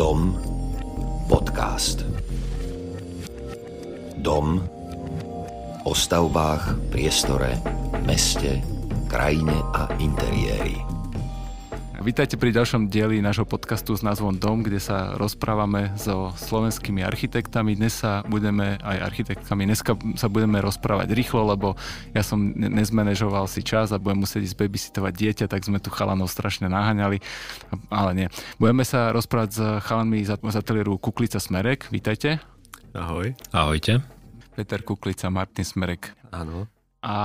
Dom podcast. Dom o stavbách, priestore, meste, krajine a interiéri. Vítajte pri ďalšom dieli nášho podcastu s názvom Dom, kde sa rozprávame so slovenskými architektami. Dnes sa budeme aj architektkami, dneska sa budeme rozprávať rýchlo, lebo ja som nezmanéžoval si čas a budem musieť ísť babysitovať dieťa, tak sme tu chalanov strašne naháňali, ale nie. Budeme sa rozprávať s chalanmi z ateliéru Kuklica Smerek. Vítajte. Ahoj. Ahojte. Peter Kuklica, Martin Smerek. Áno. A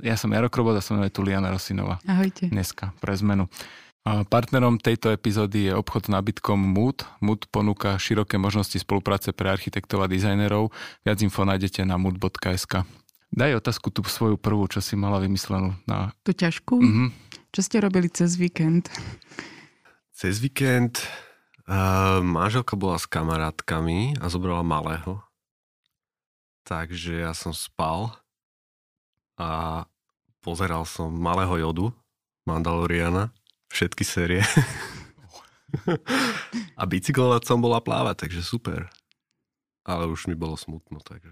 ja som Jaro Krobot a som tu Liana Rosinova. Ahojte. Dneska pre zmenu. Partnerom tejto epizódy je obchod s nábytkom Mood. Mood ponúka široké možnosti spolupráce pre architektov a dizajnerov. Viac info nájdete na mood.sk. Daj otázku tú svoju prvú, čo si mala vymyslenú. Na... Tu ťažkú? Mhm. Čo ste robili cez víkend? Cez víkend uh, manželka bola s kamarátkami a zobrala malého. Takže ja som spal a pozeral som malého jodu, Mandaloriana všetky série. a bicyklovať som bola plávať, takže super. Ale už mi bolo smutno, takže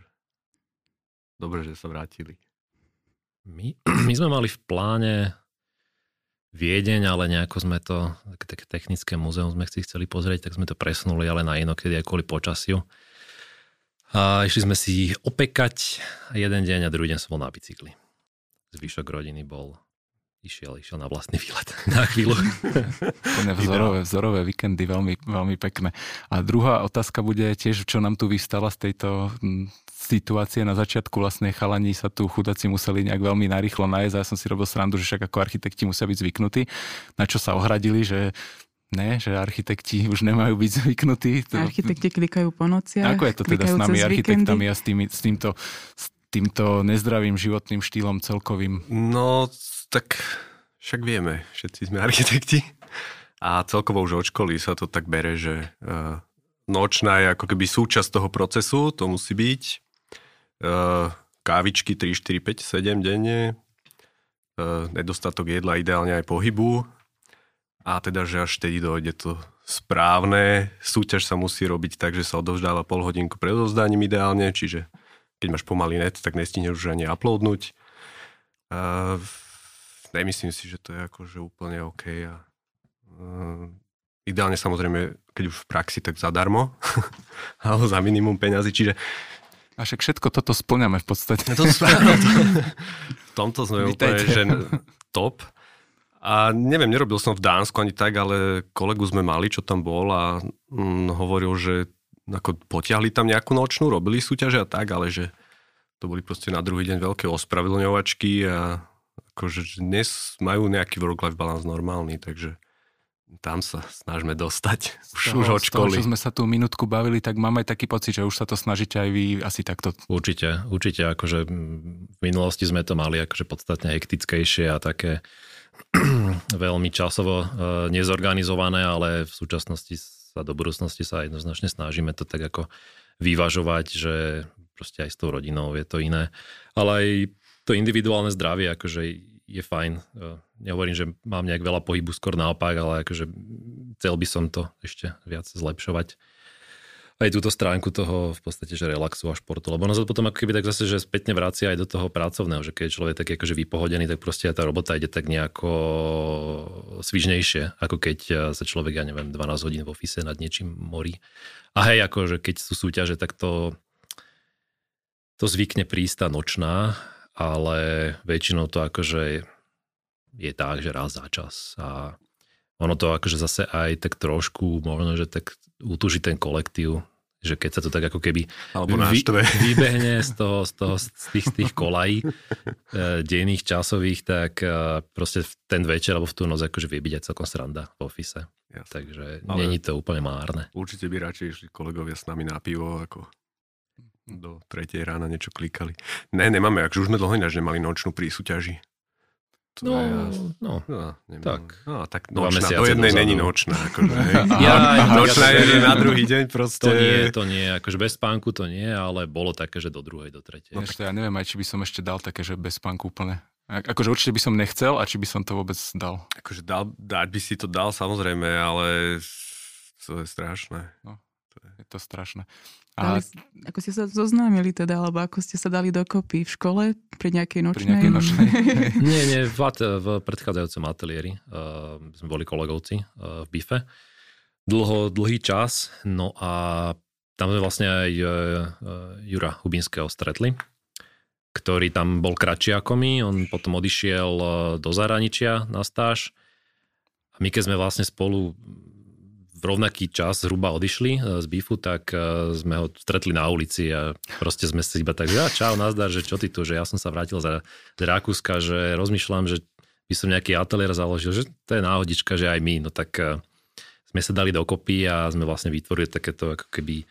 dobre, že sa vrátili. My, my sme mali v pláne Viedeň, ale nejako sme to, také technické múzeum sme si chceli pozrieť, tak sme to presunuli, ale na inokedy aj kvôli počasiu. A išli sme si opekať jeden deň a druhý deň som bol na bicykli. Zvyšok rodiny bol išiel, išiel na vlastný výlet na chvíľu. vzorové, vzorové víkendy, veľmi, veľmi pekné. A druhá otázka bude tiež, čo nám tu vystala z tejto situácie. Na začiatku vlastne chalani sa tu chudáci museli nejak veľmi narýchlo nájsť a ja som si robil srandu, že však ako architekti musia byť zvyknutí, na čo sa ohradili, že ne, že architekti už nemajú byť zvyknutí. Architekti klikajú po nociach. Ako je to teda s nami architektami a s, tými, s týmto, s týmto nezdravým životným štýlom celkovým? No, tak však vieme, všetci sme architekti a celkovo už od školy sa to tak bere, že uh, nočná je ako keby súčasť toho procesu, to musí byť. Uh, kávičky 3, 4, 5, 7 denne, uh, nedostatok jedla, ideálne aj pohybu a teda, že až vtedy dojde to správne. Súťaž sa musí robiť tak, že sa odovzdáva pol hodinku pred odovzdaním ideálne, čiže keď máš pomalý net, tak nestihneš už ani uploadnúť. Uh, nemyslím si, že to je akože úplne OK. A, uh, ideálne samozrejme, keď už v praxi, tak zadarmo, alebo za minimum peňazí, čiže a však všetko toto splňame v podstate. To, v tomto sme úplne že top. A neviem, nerobil som v Dánsku ani tak, ale kolegu sme mali, čo tam bol a mm, hovoril, že ako potiahli tam nejakú nočnú, robili súťaže a tak, ale že to boli proste na druhý deň veľké ospravedlňovačky a akože dnes majú nejaký work-life balance normálny, takže tam sa snažíme dostať už, toho, už od školy. Z toho, čo sme sa tu minútku bavili, tak mám aj taký pocit, že už sa to snažíte aj vy asi takto. Určite, určite, akože v minulosti sme to mali akože podstatne hektickejšie a také veľmi časovo e, nezorganizované, ale v súčasnosti sa do budúcnosti sa jednoznačne snažíme to tak ako vyvažovať, že proste aj s tou rodinou je to iné. Ale aj to individuálne zdravie akože je fajn. E, nehovorím, že mám nejak veľa pohybu, skôr naopak, ale akože chcel by som to ešte viac zlepšovať. Aj túto stránku toho v podstate, že relaxu a športu. Lebo ono sa potom ako keby tak zase, že spätne vracia aj do toho pracovného, že keď človek je taký akože vypohodený, tak proste aj tá robota ide tak nejako svižnejšie, ako keď sa človek, ja neviem, 12 hodín v ofise nad niečím morí. A hej, akože keď sú súťaže, tak to, to zvykne prísť tá nočná ale väčšinou to akože je tak, že raz za čas a ono to akože zase aj tak trošku možno, že tak utuží ten kolektív, že keď sa to tak ako keby Alebo vy, vybehne z, toho, z, toho, z tých, z tých kolají e, dejných časových, tak e, proste v ten večer alebo v tú noc akože vie byť aj celkom sranda v ofise. Jasne. Takže není to úplne márne. Určite by radšej išli kolegovia s nami na pivo, ako do tretej rána niečo klikali. Ne, nemáme, akže už sme dlho ináč nemali nočnú pri súťaži. To no, ja, no, no tak. No, tak nočná, do jednej dozadu. není nočná. Akože, ja, nočná je na druhý deň proste. To nie, to nie, akože bez spánku to nie, ale bolo také, že do druhej, do tretej. No, ešte, ja neviem aj, či by som ešte dal také, že bez spánku úplne. Akože určite by som nechcel a či by som to vôbec dal. Akože dal, dať by si to dal samozrejme, ale To je strašné. Je to strašné. A... A ako ste sa zoznámili teda, alebo ako ste sa dali dokopy v škole pri nejakej nočnej? pri nejakej nočnej... Nie, nie, v, v predchádzajúcom ateliéri uh, sme boli kolegovci uh, v bife. Dlho, dlhý čas, no a tam sme vlastne aj uh, Jura Hubinského stretli, ktorý tam bol kratší ako my, on potom odišiel uh, do zahraničia na stáž a my keď sme vlastne spolu rovnaký čas zhruba odišli uh, z bifu, tak uh, sme ho stretli na ulici a proste sme si iba tak, ja, čau, nazdar, že čo ty tu, že ja som sa vrátil za, z Rakúska, že rozmýšľam, že by som nejaký ateliér založil, že to je náhodička, že aj my, no tak uh, sme sa dali dokopy a sme vlastne vytvorili takéto ako keby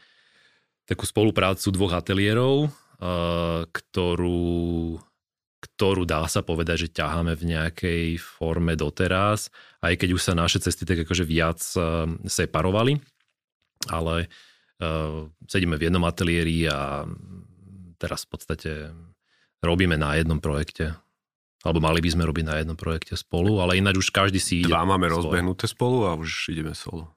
takú spoluprácu dvoch ateliérov, ktorú, ktorú dá sa povedať, že ťaháme v nejakej forme doteraz, aj keď už sa naše cesty tak akože viac uh, separovali, ale uh, sedíme v jednom ateliéri a teraz v podstate robíme na jednom projekte. Alebo mali by sme robiť na jednom projekte spolu, ale ináč už každý si ide. Dva máme svoje. rozbehnuté spolu a už ideme solo.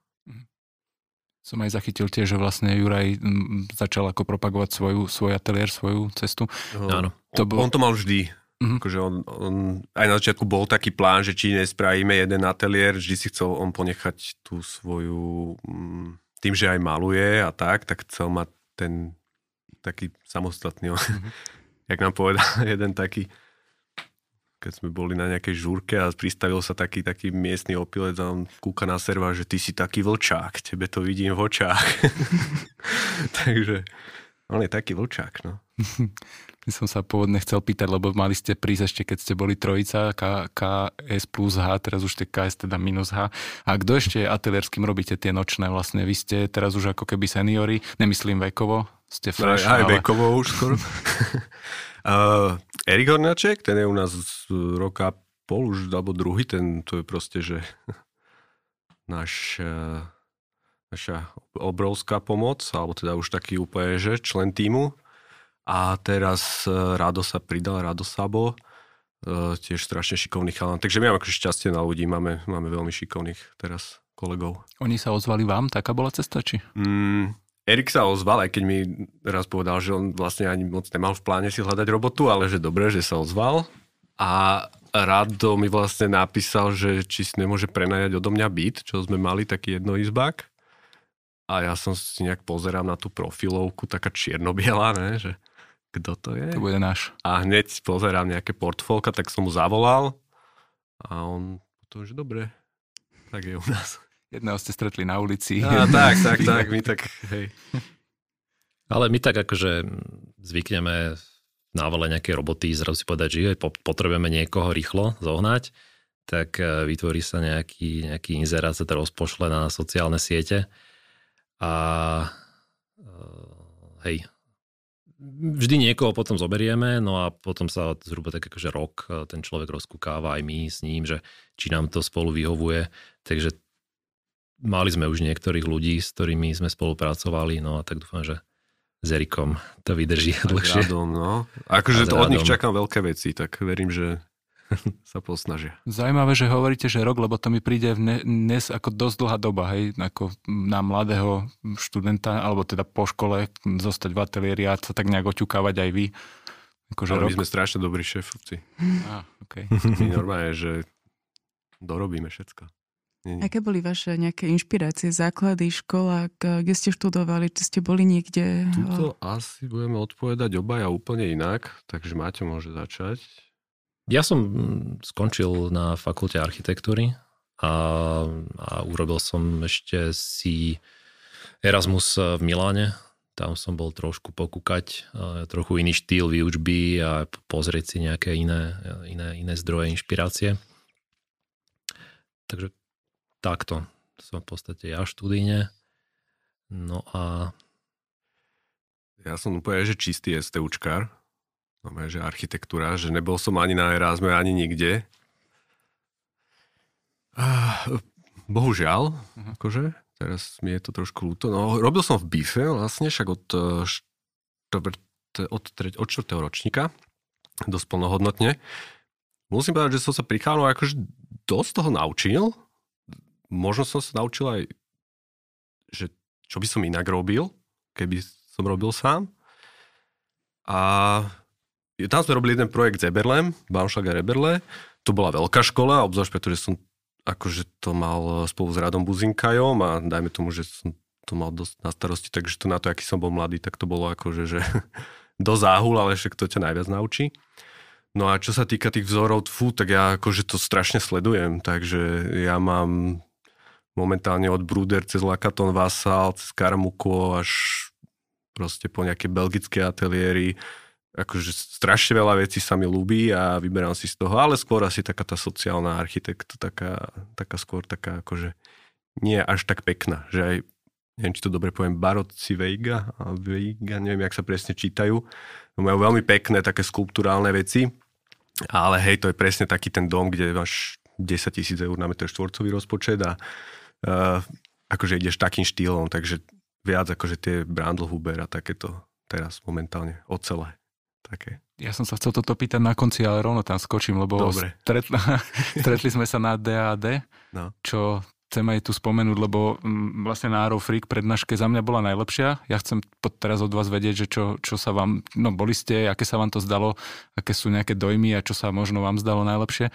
som aj zachytil tiež, že vlastne Juraj mm, začal ako propagovať svoju, svoj ateliér, svoju cestu. Áno. To bol- on to mal vždy. Mhm. Akože on, on, aj na začiatku bol taký plán, že či nespravíme jeden ateliér, vždy si chcel on ponechať tú svoju, mm, tým, že aj maluje a tak, tak chcel mať ten taký samostatný. Mhm. Jak nám povedal jeden taký, keď sme boli na nejakej žúrke a pristavil sa taký, taký miestny opilec a on kúka na serva, že ty si taký vlčák, tebe to vidím v očách. Takže on je taký vlčák, no. Som sa pôvodne chcel pýtať, lebo mali ste prísť ešte, keď ste boli trojica, K, KS plus H, teraz už ste KS teda minus H. A kto ešte ateliérským robíte tie nočné vlastne? Vy ste teraz už ako keby seniori, nemyslím vekovo, ste Aj, fresh, aj ale... vekovo už skoro. uh, Erik Horňaček, ten je u nás z roka pol už, alebo druhý, ten to je proste, že náš, uh, naša obrovská pomoc, alebo teda už taký úplne, že člen týmu. A teraz uh, Rado sa pridal, Rado Sabo, uh, tiež strašne šikovný chalan. Takže my máme akože šťastie na ľudí, máme, máme veľmi šikovných teraz kolegov. Oni sa ozvali vám, taká bola cesta, či? Mm, Erik sa ozval, aj keď mi raz povedal, že on vlastne ani moc nemal v pláne si hľadať robotu, ale že dobre, že sa ozval. A Rado mi vlastne napísal, že či si nemôže prenajať odo mňa byt, čo sme mali, taký jednoizbák. A ja som si nejak pozerám na tú profilovku, taká čierno-biela, ne, že kto to je? To bude náš. A hneď pozerám nejaké portfólka, tak som mu zavolal a on potom, že dobre, tak je u nás. Jedného ste stretli na ulici. Á, tak, tak, tak, my tak, hej. Ale my tak akože zvykneme na vole nejakej roboty zrazu si povedať, že je, po- potrebujeme niekoho rýchlo zohnať, tak e, vytvorí sa nejaký, nejaký inzerát, sa to rozpošle na sociálne siete a e, hej, vždy niekoho potom zoberieme, no a potom sa zhruba tak akože rok e, ten človek rozkúkáva aj my s ním, že či nám to spolu vyhovuje, takže mali sme už niektorých ľudí, s ktorými sme spolupracovali, no a tak dúfam, že s Erikom to vydrží Tak dlhšie. Radom, no. Akože A to od nich čakám veľké veci, tak verím, že sa posnažia. Zaujímavé, že hovoríte, že rok, lebo to mi príde v ne- dnes ako dosť dlhá doba, hej, ako na mladého študenta, alebo teda po škole zostať v ateliéri a sa tak nejak oťukávať aj vy. Akože Ale rok. my sme strašne dobrí šéfovci. Á, okay. My normálne, že dorobíme všetko. Nie, nie. Aké boli vaše nejaké inšpirácie, základy, škola, kde ste študovali, či ste boli niekde? Tuto asi budeme odpovedať obaja úplne inak, takže Maťo môže začať. Ja som mm, skončil na fakulte architektúry a, a urobil som ešte si Erasmus v Miláne. Tam som bol trošku pokúkať, eh, trochu iný štýl výučby a pozrieť si nejaké iné, iné, iné zdroje inšpirácie. Takže takto som v podstate ja študíne. No a Ja som úplne, že čistý STUčkár. Znamená, že architektúra, že nebol som ani na Erasme, ani nikde. Bohužiaľ, Mhm. akože, teraz mi je to trošku ľúto. No, robil som v BIFE vlastne, však od, eh, štvrt, od, treť, od čtvrtého ročníka, dosť plnohodnotne. Musím povedať, že som sa pri chalanoch akože dosť toho naučil. Možno som sa naučil aj že čo by som inak robil, keby som robil sám. A tam sme robili jeden projekt z Eberlem, Baumschlag a Reberle. To bola veľká škola, obzvlášť pretože som akože to mal spolu s Radom Buzinkajom a dajme tomu, že som to mal dosť na starosti, takže to na to, aký som bol mladý, tak to bolo akože, že do záhul, ale však to ťa najviac naučí. No a čo sa týka tých vzorov tfu, tak ja akože to strašne sledujem, takže ja mám momentálne od Bruder cez Lakaton Vassal, cez Karamuko až proste po nejaké belgické ateliéry. Akože strašne veľa vecí sa mi ľúbi a vyberám si z toho, ale skôr asi taká tá sociálna architekt, taká, taká skôr taká akože nie až tak pekná, že aj neviem, či to dobre poviem, Barocci Veiga, a Veiga, neviem, jak sa presne čítajú. Majú veľmi pekné také skulpturálne veci, ale hej, to je presne taký ten dom, kde máš 10 tisíc eur na metr štvorcový rozpočet a uh, akože ideš takým štýlom, takže viac akože tie Brandlhuber a takéto teraz momentálne ocele. Také. Ja som sa chcel toto pýtať na konci, ale rovno tam skočím, lebo Dobre. Stretli, stretli sme sa na DAD, No. čo chcem aj tu spomenúť, lebo mm, vlastne na Arrow Freak prednáške za mňa bola najlepšia. Ja chcem teraz od vás vedieť, že čo, čo sa vám, no boli ste, aké sa vám to zdalo, aké sú nejaké dojmy a čo sa možno vám zdalo najlepšie.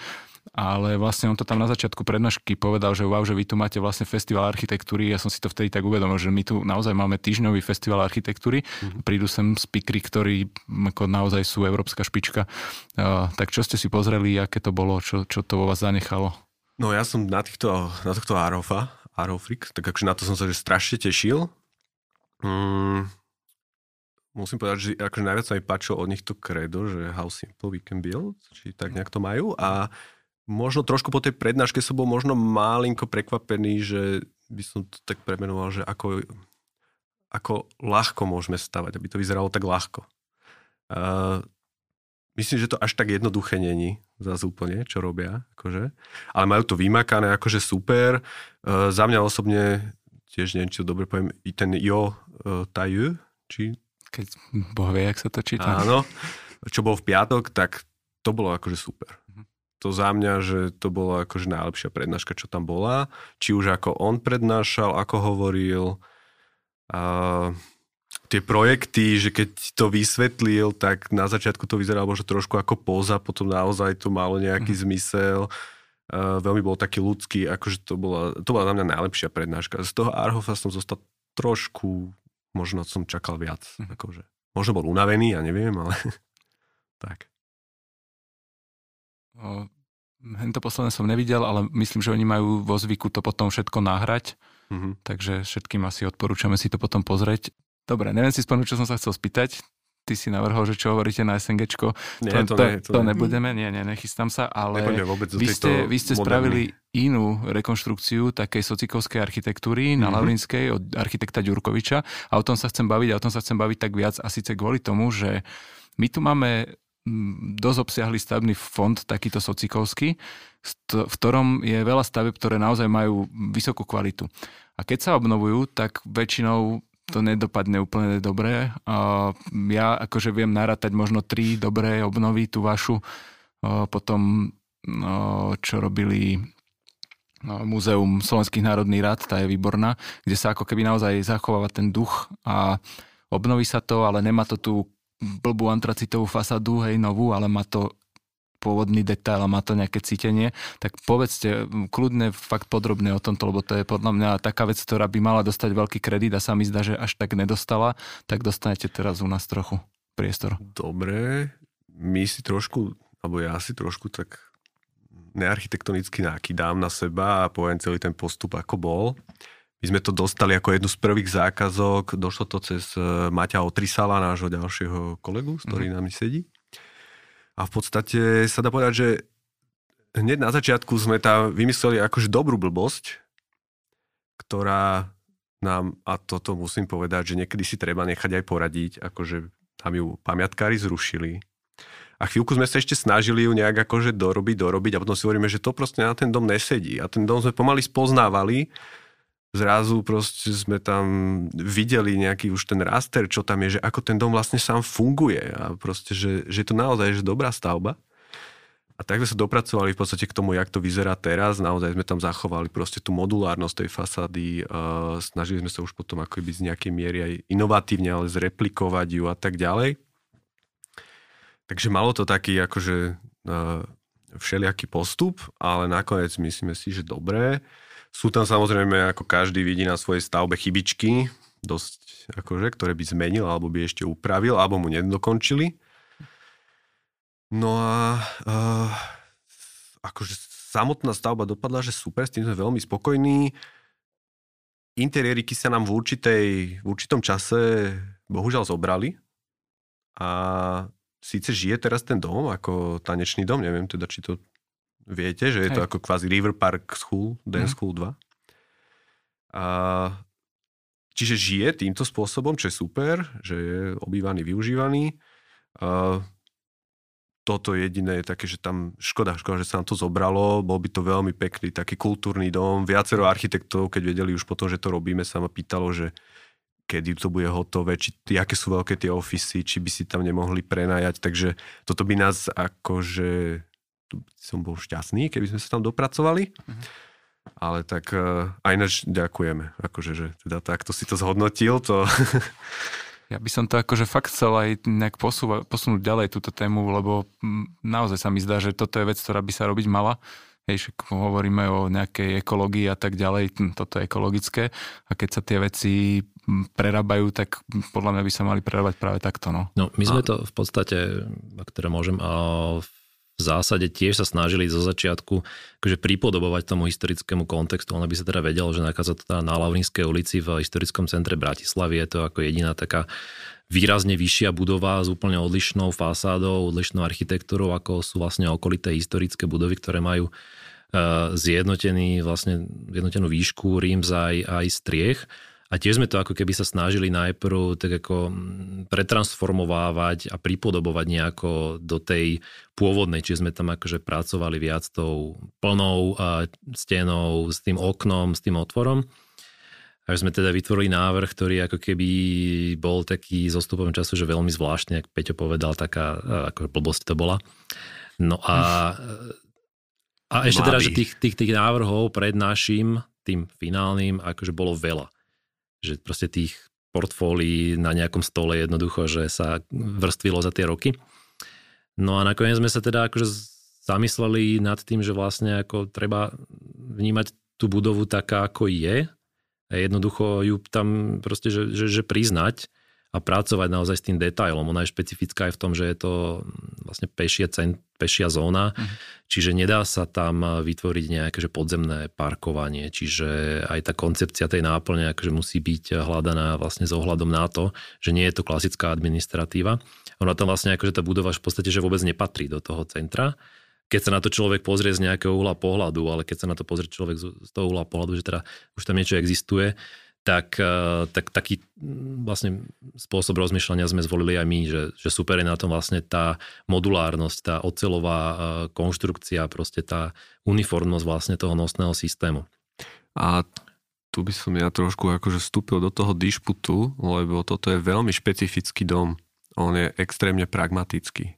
Ale vlastne on to tam na začiatku prednášky povedal, že wow, že vy tu máte vlastne festival architektúry. Ja som si to vtedy tak uvedomil, že my tu naozaj máme týždňový festival architektúry. Mm-hmm. Prídu sem speakery, ktorí mm, ako naozaj sú európska špička. Uh, tak čo ste si pozreli, aké to bolo, čo, čo to vo vás zanechalo? No ja som na, týchto, na tohto Arofa, Arofrik, tak akože na to som sa že strašne tešil. Mm, musím povedať, že akože najviac sa mi páčilo od nich to kredo, že how simple we can build, či tak nejak to majú a možno trošku po tej prednáške som bol možno malinko prekvapený, že by som to tak premenoval, že ako, ako ľahko môžeme stavať, aby to vyzeralo tak ľahko. Uh, myslím, že to až tak jednoduché není zase úplne, čo robia, akože. Ale majú to vymakané, akože super. Uh, za mňa osobne, tiež neviem, či to dobre poviem, i ten Jo uh, Taju, či Keď Boh vie, jak sa to číta. Áno, čo bol v piatok, tak to bolo akože super. To za mňa, že to bola akože najlepšia prednáška, čo tam bola. Či už ako on prednášal, ako hovoril. A tie projekty, že keď to vysvetlil, tak na začiatku to vyzeralo možno trošku ako poza, potom naozaj to malo nejaký Mhm. zmysel. A veľmi bol taký ľudský, akože to bola, to bola za mňa najlepšia prednáška. Z toho Arhofa som zostal trošku, možno som čakal viac. Mhm. Akože. Možno bol unavený, ja neviem, ale tak. O, Hen to posledné som nevidel, ale myslím, že oni majú vo zvyku to potom všetko nahrať, Mhm. takže všetkým asi odporúčame si to potom pozrieť. Dobre, neviem si spomenúť, čo som sa chcel spýtať. Ty si navrhol, že čo hovoríte na SNGčko. Nie, to, to, nie, to, to nebudeme, nie, nie, nechystám sa, ale vy ste, vy ste spravili inú rekonštrukciu takej socikovskej architektúry na Mhm. Lavrinskej od architekta Ďurkoviča a o tom sa chcem baviť a o tom sa chcem baviť tak viac a síce kvôli tomu, že my tu máme dosť obsiahly stavebný fond, takýto socikovský, v ktorom je veľa staveb, ktoré naozaj majú vysokú kvalitu. A keď sa obnovujú, tak väčšinou to nedopadne úplne dobre. Ja akože viem narátať možno tri dobré obnovy, tú vašu, potom no, čo robili no, Múzeum Slovenských národných rád, tá je výborná, kde sa ako keby naozaj zachováva ten duch a obnoví sa to, ale nemá to tú blbú antracitovú fasádu, hej, novú, ale má to pôvodný detail a má to nejaké cítenie, tak povedzte kľudne fakt podrobne o tomto, lebo to je podľa mňa taká vec, ktorá by mala dostať veľký kredit a sa mi zdá, že až tak nedostala, tak dostanete teraz u nás trochu priestor. Dobre, my si trošku, alebo ja si trošku tak nearchitektonicky nakydám na seba a poviem celý ten postup, ako bol. My sme to dostali ako jednu z prvých zákazok, došlo to cez e, Maťa Otrisala, nášho ďalšieho kolegu, s ktorým mm-hmm. nami sedí. A v podstate sa dá povedať, že hneď na začiatku sme tam vymysleli akože dobrú blbosť, ktorá nám, a toto musím povedať, že niekedy si treba nechať aj poradiť, akože tam ju pamiatkári zrušili. A chvíľku sme sa ešte snažili ju nejak akože dorobiť, dorobiť a potom si hovoríme, že to proste na ten dom nesedí. A ten dom sme pomaly spoznávali, zrazu proste sme tam videli nejaký už ten raster, čo tam je, že ako ten dom vlastne sám funguje a proste, že, že je to naozaj že dobrá stavba. A tak sme sa dopracovali v podstate k tomu, jak to vyzerá teraz. Naozaj sme tam zachovali proste tú modulárnosť tej fasády. Uh, snažili sme sa už potom ako byť z nejakej miery aj inovatívne, ale zreplikovať ju a tak ďalej. Takže malo to taký akože uh, všelijaký postup, ale nakoniec myslíme si, že dobré. Sú tam samozrejme, ako každý vidí na svojej stavbe chybičky, dosť akože, ktoré by zmenil, alebo by ešte upravil, alebo mu nedokončili. No a uh, akože samotná stavba dopadla, že super, s tým sme veľmi spokojní. Interiériky sa nám v, určitej, v určitom čase bohužiaľ zobrali a síce žije teraz ten dom ako tanečný dom, neviem teda, či to viete, že je Hej. to ako kvázi River Park School, Dance mm. School 2. A, čiže žije týmto spôsobom, čo je super, že je obývaný, využívaný. A, toto jediné je také, že tam škoda, škoda, že sa nám to zobralo, bol by to veľmi pekný taký kultúrny dom. Viacero architektov, keď vedeli už potom, že to robíme, sa ma pýtalo, že kedy to bude hotové, či, aké sú veľké tie ofisy, či by si tam nemohli prenajať. Takže toto by nás akože, som bol šťastný, keby sme sa tam dopracovali. Mhm. Ale tak uh, aj nač ďakujeme, akože, že teda takto si to zhodnotil, to Ja by som to akože fakt chcel aj nejak posúva, posunúť ďalej túto tému, lebo naozaj sa mi zdá, že toto je vec, ktorá by sa robiť mala. Hej, hovoríme o nejakej ekológii a tak ďalej, toto je ekologické a keď sa tie veci prerábajú, tak podľa mňa by sa mali prerábať práve takto. No, no my sme a... to v podstate, ak teda môžem, v zásade tiež sa snažili zo začiatku akože pripodobovať tomu historickému kontextu, aby sa teda vedel, že nachádza to teda na Lavrinskej ulici v historickom centre Bratislavy. Je to ako jediná taká výrazne vyššia budova s úplne odlišnou fasádou, odlišnou architektúrou, ako sú vlastne okolité historické budovy, ktoré majú e, zjednotený, vlastne zjednotenú výšku, rímz aj, aj striech. A tiež sme to ako keby sa snažili najprv tak ako mm, pretransformovávať a pripodobovať nejako do tej pôvodnej, čiže sme tam akože pracovali viac tou plnou stenou, s tým oknom, s tým otvorom. A sme teda vytvorili návrh, ktorý ako keby bol taký z ostupom času, že veľmi zvláštne, ako Peťo povedal, taká ako blbosť to bola. No a, a ešte teda, že tých, tých, tých návrhov pred našim, tým finálnym, akože bolo veľa že proste tých portfólií na nejakom stole jednoducho, že sa vrstvilo za tie roky. No a nakoniec sme sa teda akože zamysleli nad tým, že vlastne ako treba vnímať tú budovu taká, ako je a jednoducho ju tam proste, že, že, že priznať a pracovať naozaj s tým detailom. Ona je špecifická aj v tom, že je to vlastne pešie, cent, pešia zóna, uh-huh. čiže nedá sa tam vytvoriť nejaké že podzemné parkovanie, čiže aj tá koncepcia tej náplne akože musí byť hľadaná vlastne s ohľadom na to, že nie je to klasická administratíva. Ona tam vlastne akože tá budova v podstate že vôbec nepatrí do toho centra, keď sa na to človek pozrie z nejakého uhla pohľadu, ale keď sa na to pozrie človek z toho uhla pohľadu, že teda už tam niečo existuje, tak, eh, tak taký mm, vlastne spôsob rozmýšľania sme zvolili aj my, že, že super je na tom vlastne tá modulárnosť, tá ocelová eh, konštrukcia, proste tá uniformnosť vlastne toho nosného systému. A tu by som ja trošku akože vstúpil do toho dišputu, lebo toto je veľmi špecifický dom. On je extrémne pragmatický.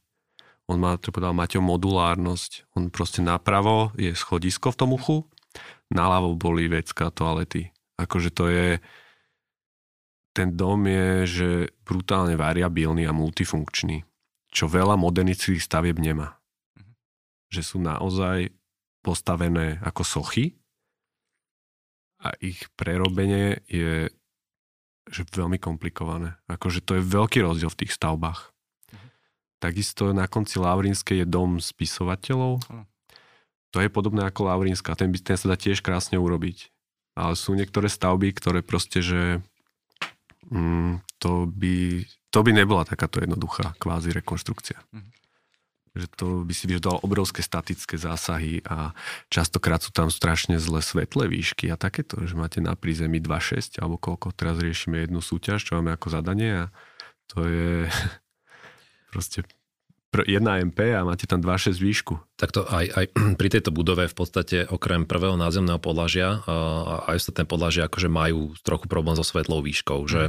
On má, to povedal Maťo, modulárnosť. On proste napravo je schodisko v tom uchu, naľavo boli vecka, toalety Akože to je... Ten dom je, že brutálne variabilný a multifunkčný, čo veľa modernických stavieb nemá. Mhm. Že sú naozaj postavené ako sochy a ich prerobenie je že veľmi komplikované. Akože to je veľký rozdiel v tých stavbách. Mhm. Takisto na konci Lavrinskej je dom spisovateľov. To je podobné ako Lavrinská. Ten, ten sa dá tiež krásne urobiť ale sú niektoré stavby, ktoré proste, že mm, to, by, to by nebola takáto jednoduchá kvázi rekonštrukcia. Mm. Že to by si vyžadalo obrovské statické zásahy a častokrát sú tam strašne zlé svetlé výšky a takéto, že máte na prízemí 2.6 alebo koľko, teraz riešime jednu súťaž, čo máme ako zadanie a to je proste jedna MP a máte tam 2,6 výšku. Takto aj, aj pri tejto budove v podstate okrem prvého názemného podlažia a aj ostatné podlažia akože majú trochu problém so svetlou výškou, mm. že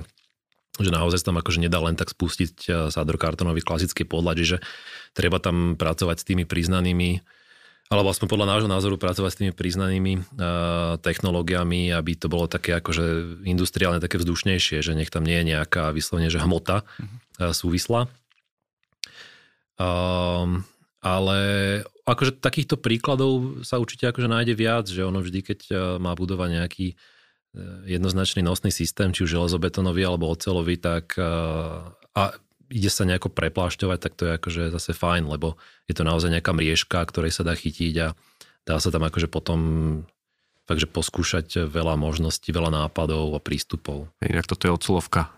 že naozaj tam akože nedá len tak spustiť sádrokartonový klasický podľad, že treba tam pracovať s tými priznanými alebo aspoň podľa nášho názoru pracovať s tými priznanými uh, technológiami, aby to bolo také akože industriálne, také vzdušnejšie, že nech tam nie je nejaká vyslovene, že hmota uh, súvislá. Um, ale akože takýchto príkladov sa určite akože nájde viac, že ono vždy, keď má budovať nejaký jednoznačný nosný systém, či už železobetonový alebo ocelový, tak a ide sa nejako preplášťovať, tak to je akože zase fajn, lebo je to naozaj nejaká mriežka, ktorej sa dá chytiť a dá sa tam akože potom fakt, že poskúšať veľa možností, veľa nápadov a prístupov. Inak toto je ocelovka.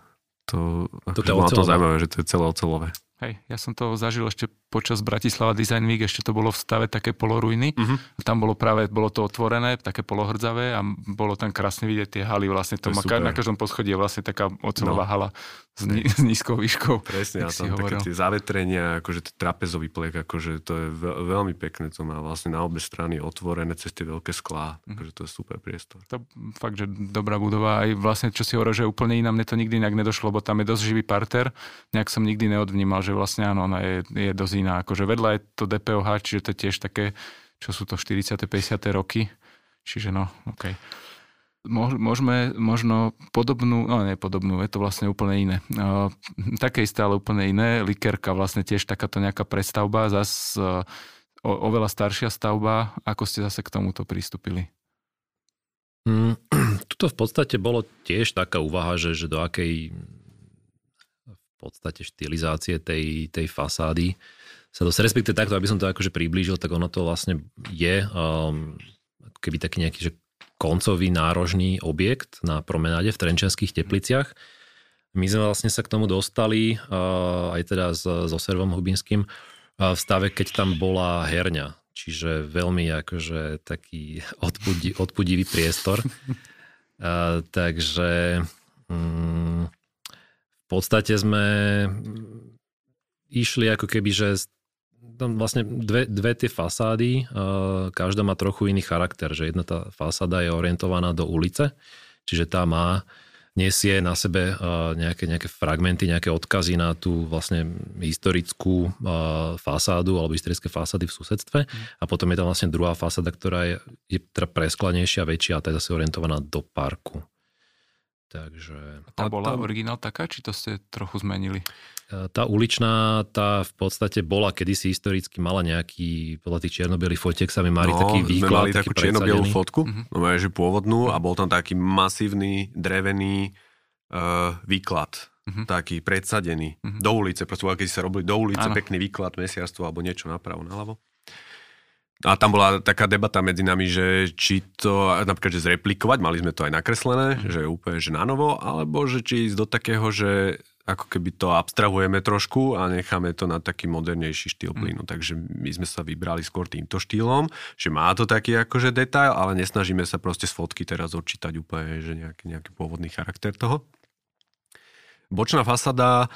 To, toto je to zaujímavé, že to je celé ocelové. Hej, ja som to zažil ešte počas Bratislava Design Week, ešte to bolo v stave také poloruiny. Uh-huh. Tam bolo práve, bolo to otvorené, také polohrdzavé a bolo tam krásne vidieť tie haly. Vlastne to, to má, na každom poschodí je vlastne taká ocelová no. hala s, ni- s nízkou výškou. Presne, a tam také tie zavetrenia, akože trapezový plek, akože to je veľ, veľmi pekné, to má vlastne na obe strany otvorené cez tie veľké sklá, uh-huh. akože to je super priestor. To fakt, že dobrá budova, aj vlastne čo si hovoril, že úplne iná, mne to nikdy inak nedošlo, lebo tam je dosť živý parter, nejak som nikdy neodvnímal, že vlastne áno, ona je, je dosť iná. Akože vedľa je to DPOH, čiže to je tiež také, čo sú to 40. 50. roky. Čiže no, OK. Môžeme možno podobnú, no nie podobnú, je to vlastne úplne iné. Uh, také isté, ale úplne iné. Likerka vlastne tiež takáto nejaká prestavba, zas uh, o, oveľa staršia stavba. Ako ste zase k tomuto pristúpili? Mm, tuto v podstate bolo tiež taká úvaha, že, že do akej podstate štilizácie tej, tej fasády sa dosť, respektive takto, aby som to akože priblížil, tak ono to vlastne je um, keby taký nejaký že koncový nárožný objekt na promenáde v Trenčanských tepliciach. My sme vlastne sa k tomu dostali uh, aj teda s, so Servom Hubinským uh, v stave, keď tam bola herňa. Čiže veľmi akože taký odpudi, odpudivý priestor. Uh, takže um, v podstate sme išli ako keby, že tam vlastne dve, dve tie fasády, každá má trochu iný charakter, že jedna tá fasáda je orientovaná do ulice, čiže tá má, nesie na sebe nejaké, nejaké fragmenty, nejaké odkazy na tú vlastne historickú fasádu alebo historické fasády v susedstve a potom je tam vlastne druhá fasáda, ktorá je, je teda presklanejšia, väčšia a tá je zase orientovaná do parku. Takže... Tá bola originál taká, či to ste trochu zmenili? Tá uličná, tá v podstate bola kedysi historicky, mala nejaký, podľa tých čiernobielých fotiek sa mi mali no, taký výklad. mali takú čiernobielú fotku, uh-huh. no že pôvodnú a bol tam taký masívny, drevený uh, výklad. Uh-huh. taký predsadený uh-huh. do ulice, proste keď sa robili do ulice, ano. pekný výklad, mesiarstvo alebo niečo napravo, naľavo. A tam bola taká debata medzi nami, že či to napríklad že zreplikovať, mali sme to aj nakreslené, mm. že úplne že na novo, alebo že či ísť do takého, že ako keby to abstrahujeme trošku a necháme to na taký modernejší štýl mm. plynu. Takže my sme sa vybrali skôr týmto štýlom, že má to taký akože detail, ale nesnažíme sa proste z fotky teraz odčítať úplne, že nejaký, nejaký pôvodný charakter toho. Bočná fasada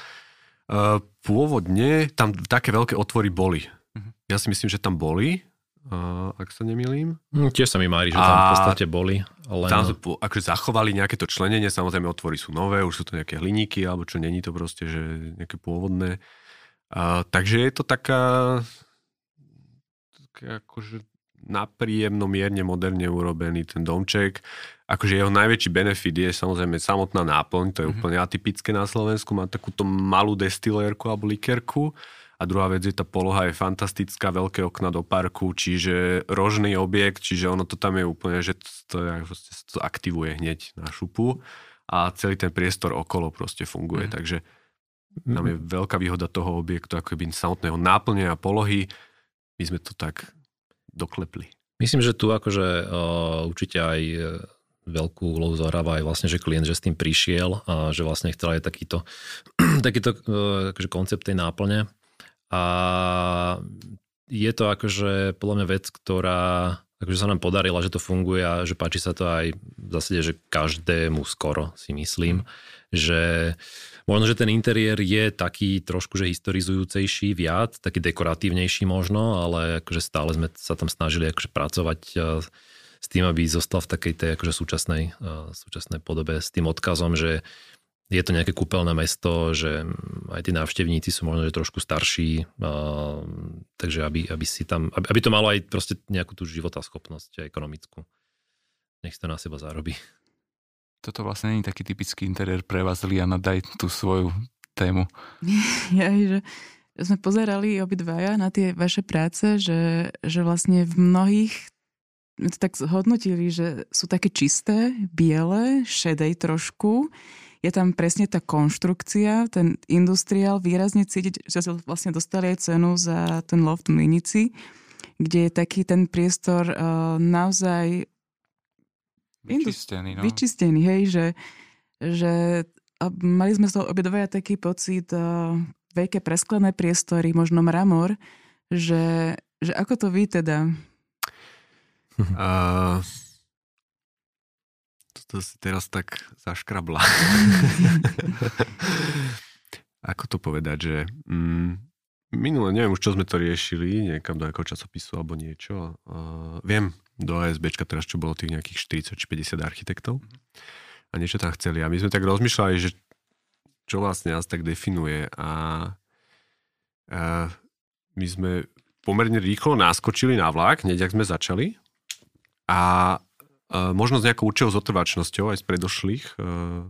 e, pôvodne, tam také veľké otvory boli. Mhm. Ja si myslím, že tam boli, ak sa nemýlim. Mm, tiež sa mi mári, že tam v podstate boli. Len... Tam akože zachovali nejaké to členenie, samozrejme otvory sú nové, už sú to nejaké hliníky, alebo čo není to proste, že nejaké pôvodné. A, takže je to taká, taká akože napríjemno, mierne, moderne urobený ten domček. Akože jeho najväčší benefit je samozrejme samotná náplň, to je mm-hmm. úplne atypické na Slovensku, má takúto malú destilérku alebo likerku a druhá vec je, tá poloha je fantastická, veľké okna do parku, čiže rožný objekt, čiže ono to tam je úplne, že to, proste, to aktivuje hneď na šupu a celý ten priestor okolo proste funguje, mm. takže tam je veľká výhoda toho objektu, ako keby samotného náplne a polohy. My sme to tak doklepli. Myslím, že tu akože uh, určite aj e, veľkú úlohu zohráva aj vlastne, že klient, že s tým prišiel a že vlastne chcel aj takýto, takýto uh, akože koncept tej náplne a je to akože podľa mňa vec, ktorá akože sa nám podarila, že to funguje a že páči sa to aj v zásade, že každému skoro si myslím, že možno, že ten interiér je taký trošku, že historizujúcejší viac, taký dekoratívnejší možno, ale akože stále sme sa tam snažili akože pracovať e, s tým, aby zostal v takej tej akože súčasnej, e, súčasnej podobe s tým odkazom, že je to nejaké kúpeľné mesto, že aj tí návštevníci sú možno že trošku starší, uh, takže aby, aby, si tam, aby, aby to malo aj proste nejakú tú životaschopnosť ekonomickú. Nech si to na seba zarobí. Toto vlastne nie je taký typický interiér pre vás, Liana, daj tú svoju tému. Ja, že sme pozerali obidvaja na tie vaše práce, že, že vlastne v mnohých to tak zhodnotili, že sú také čisté, biele, šedej trošku je tam presne tá konštrukcia, ten industriál výrazne cítiť, že sa vlastne dostali aj cenu za ten loft v Mlinici, kde je taký ten priestor uh, naozaj vyčistený, no. vyčistený hej, že, že mali sme z toho obidvaja taký pocit uh, veľké presklené priestory, možno mramor, že, že ako to vy teda? Uh, to si teraz tak zaškrabla. Ako to povedať, že mm, minule, neviem už, čo sme to riešili, niekam do nejakého časopisu alebo niečo. Uh, viem, do ASBčka teraz, čo bolo tých nejakých 40 či 50 architektov a niečo tam chceli. A my sme tak rozmýšľali, že čo vlastne nás tak definuje a, a my sme pomerne rýchlo naskočili na vlak, hneď ak sme začali a možno s nejakou určitou zotrvačnosťou aj z predošlých uh,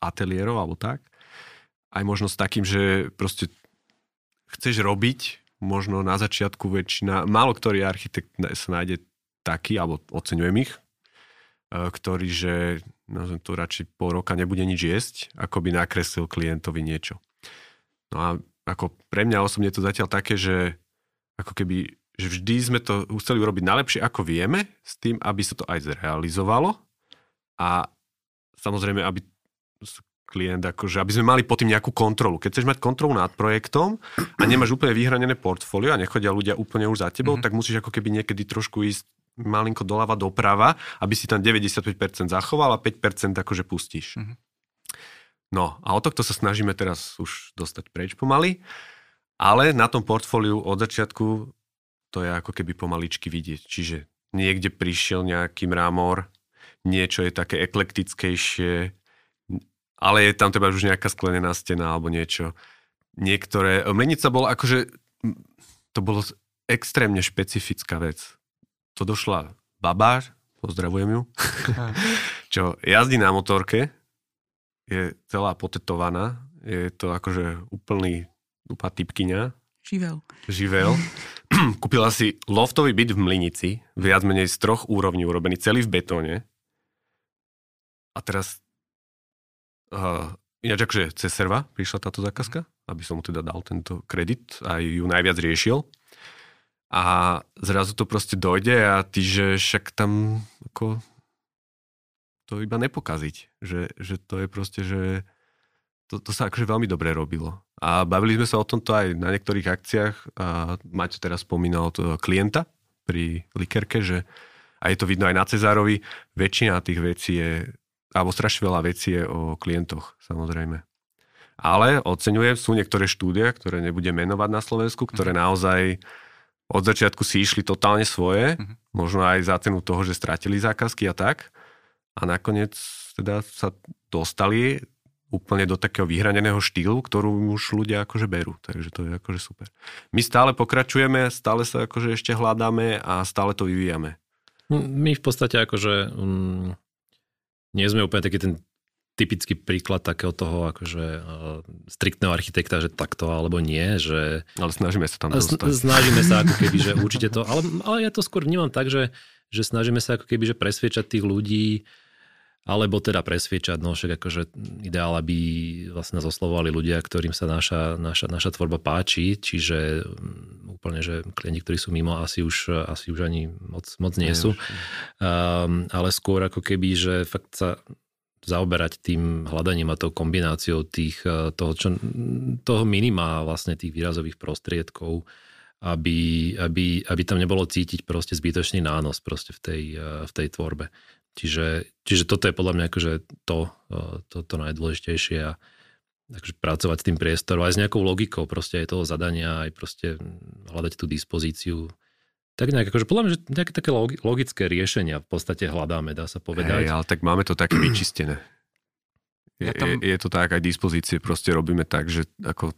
ateliérov alebo tak. Aj možno s takým, že proste chceš robiť, možno na začiatku väčšina, málo ktorý architekt sa nájde taký, alebo oceňujem ich, uh, ktorý, že nazvem to radšej pol roka nebude nič jesť, ako by nakreslil klientovi niečo. No a ako pre mňa osobne to zatiaľ také, že ako keby že vždy sme to chceli urobiť najlepšie, ako vieme, s tým, aby sa to aj zrealizovalo a samozrejme, aby klient, akože, aby sme mali po tým nejakú kontrolu. Keď chceš mať kontrolu nad projektom a nemáš úplne vyhranené portfólio a nechodia ľudia úplne už za tebou, mm-hmm. tak musíš ako keby niekedy trošku ísť malinko doľava doprava, aby si tam 95% zachoval a 5% akože pustíš. Mm-hmm. No a o tohto sa snažíme teraz už dostať preč pomaly, ale na tom portfóliu od začiatku to je ako keby pomaličky vidieť. Čiže niekde prišiel nejaký mramor, niečo je také eklektickejšie, ale je tam teda už nejaká sklenená stena alebo niečo. Niektoré... Mlenica bol akože... To bolo extrémne špecifická vec. To došla baba, pozdravujem ju, čo jazdí na motorke, je celá potetovaná, je to akože úplný úplná typkyňa. Živel. Živel. kúpila si loftový byt v Mlinici, viac menej z troch úrovní urobený, celý v betóne. A teraz uh, ináč akože cez serva prišla táto zákazka, aby som mu teda dal tento kredit a ju najviac riešil. A zrazu to proste dojde a ty, že však tam ako to iba nepokaziť. Že, že to je proste, že to, to sa akože veľmi dobre robilo. A bavili sme sa o tomto aj na niektorých akciách. A Maťo teraz spomínal to klienta pri Likerke, že a je to vidno aj na Cezárovi, väčšina tých vecí je, alebo strašne veľa vecí je o klientoch, samozrejme. Ale oceňujem, sú niektoré štúdie, ktoré nebudem menovať na Slovensku, ktoré mm-hmm. naozaj od začiatku si išli totálne svoje, mm-hmm. možno aj za cenu toho, že stratili zákazky a tak. A nakoniec teda sa dostali úplne do takého vyhraneného štýlu, ktorú už ľudia akože berú. Takže to je akože super. My stále pokračujeme, stále sa akože ešte hľadáme a stále to vyvíjame. My v podstate akože um, nie sme úplne taký ten typický príklad takého toho akože uh, striktného architekta, že takto alebo nie, že... Ale snažíme sa tam dostať. Snažíme sa ako keby, že určite to, ale, ale ja to skôr vnímam tak, že, že snažíme sa ako keby, že presviečať tých ľudí, alebo teda presviečať, no však akože ideál, aby vlastne nás oslovovali ľudia, ktorým sa naša, naša, naša tvorba páči, čiže mm, úplne, že klienti, ktorí sú mimo, asi už, asi už ani moc, moc nie sú. Um, ale skôr ako keby, že fakt sa zaoberať tým hľadaním a tou kombináciou tých, e, toho, čo, toho minima vlastne tých výrazových prostriedkov, aby, aby, aby tam nebolo cítiť proste zbytočný nános proste v tej, e, v tej tvorbe. Čiže, čiže toto je podľa mňa akože to, to, to najdôležitejšie a akože pracovať s tým priestorom aj s nejakou logikou proste aj toho zadania, aj proste hľadať tú dispozíciu. Tak nejak, akože podľa mňa, že nejaké také logické riešenia v podstate hľadáme, dá sa povedať. Hej, ale tak máme to také vyčistené. Je, tam... je, je to tak, aj dispozície proste robíme tak, že ako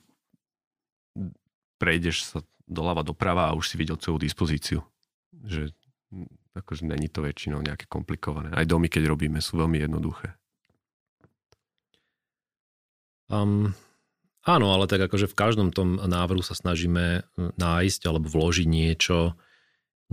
prejdeš sa doľava doprava a už si videl celú dispozíciu. Že akože není to väčšinou nejaké komplikované. Aj domy, keď robíme, sú veľmi jednoduché. Um, áno, ale tak akože v každom tom návrhu sa snažíme nájsť alebo vložiť niečo,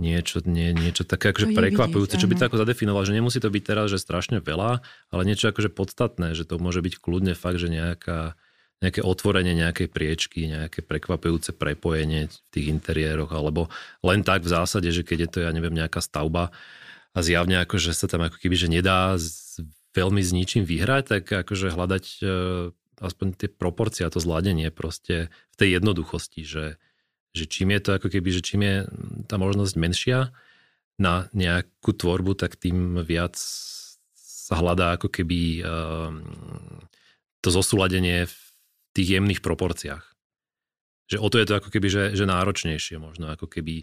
niečo, nie, niečo také akože prekvapujúce, čo by to ako zadefinoval, že nemusí to byť teraz, že strašne veľa, ale niečo akože podstatné, že to môže byť kľudne fakt, že nejaká, nejaké otvorenie nejakej priečky, nejaké prekvapujúce prepojenie v tých interiéroch, alebo len tak v zásade, že keď je to, ja neviem, nejaká stavba a zjavne akože sa tam ako keby, že nedá z, veľmi s ničím vyhrať, tak akože hľadať e, aspoň tie proporcie a to zladenie proste v tej jednoduchosti, že že čím je to ako keby, že čím je tá možnosť menšia na nejakú tvorbu, tak tým viac sa hľadá ako keby ehm, to zosúladenie v tých jemných proporciách. Že o to je to ako keby, že, že náročnejšie možno, ako keby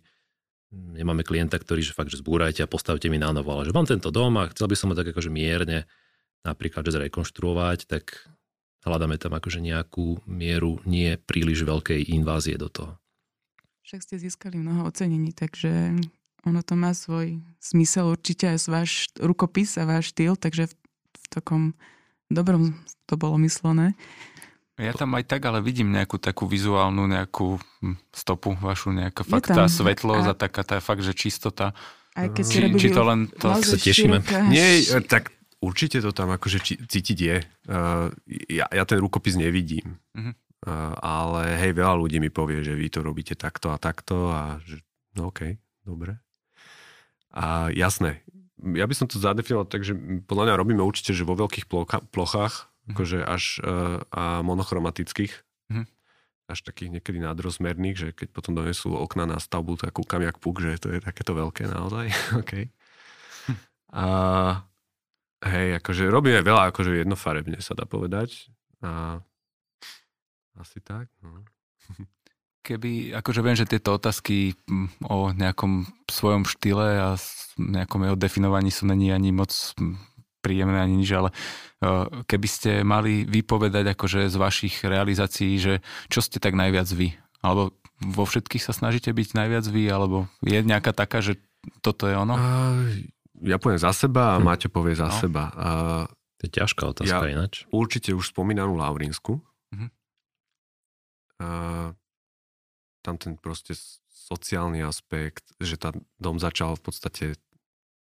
nemáme klienta, ktorý že fakt, že zbúrajte a postavte mi na novo, ale že mám tento dom a chcel by som ho tak akože mierne napríklad, že zrekonštruovať, tak hľadáme tam akože nejakú mieru nie príliš veľkej invázie do toho. Však ste získali mnoho ocenení, takže ono to má svoj zmysel určite aj váš rukopis a váš štýl, takže v, v takom dobrom to bolo myslené. Ja tam aj tak, ale vidím nejakú takú vizuálnu nejakú hm, stopu vašu, nejaká fakt tá svetlosť a... a taká tá fakt, že čistota. Aj keď či, či to len to sa tešíme. Nie, tak určite to tam akože cítiť je. Uh, ja, ja ten rukopis nevidím. Uh-huh ale hej, veľa ľudí mi povie, že vy to robíte takto a takto a že no okej, okay, dobre. A jasné, ja by som to zadefinoval tak, že podľa mňa robíme určite, že vo veľkých plocha, plochách. Akože až uh, a monochromatických, mm. až takých niekedy nadrozmerných, že keď potom donesú okna na stavbu, tak kúkam jak puk, že to je takéto veľké naozaj. okay. Hm. A hej, akože robíme veľa akože jednofarebne sa dá povedať. A asi tak. No. Keby, akože viem, že tieto otázky mm, o nejakom svojom štýle a nejakom jeho definovaní sú není ani moc mm, príjemné ani nič, ale e, keby ste mali vypovedať akože z vašich realizácií, že čo ste tak najviac vy? Alebo vo všetkých sa snažíte byť najviac vy, alebo je nejaká taká, že toto je ono? Ja poviem za seba a hm. Maťo povie za no. seba. Uh, to je ťažká otázka ja ináč. Určite už spomínanú Laurinsku. Uh-huh tam ten proste sociálny aspekt, že tá dom začal v podstate,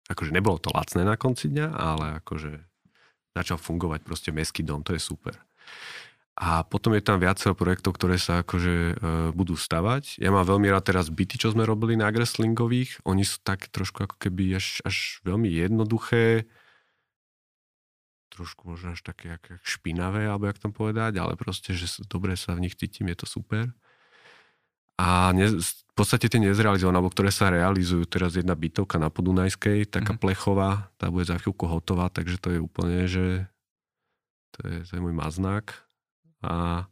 akože nebolo to lacné na konci dňa, ale akože začal fungovať proste mestský dom, to je super. A potom je tam viacero projektov, ktoré sa akože e, budú stavať. Ja mám veľmi rád teraz byty, čo sme robili na Gresslingových. Oni sú také trošku ako keby až, až veľmi jednoduché, trošku možno až také jak, jak špinavé, alebo jak tam povedať, ale proste, že dobre sa v nich cítim, je to super. A ne, v podstate tie nezrealizované, alebo ktoré sa realizujú, teraz jedna bytovka na Podunajskej, taká mm-hmm. plechová, tá bude za chvíľku hotová, takže to je úplne, že to je, to je môj maznák. A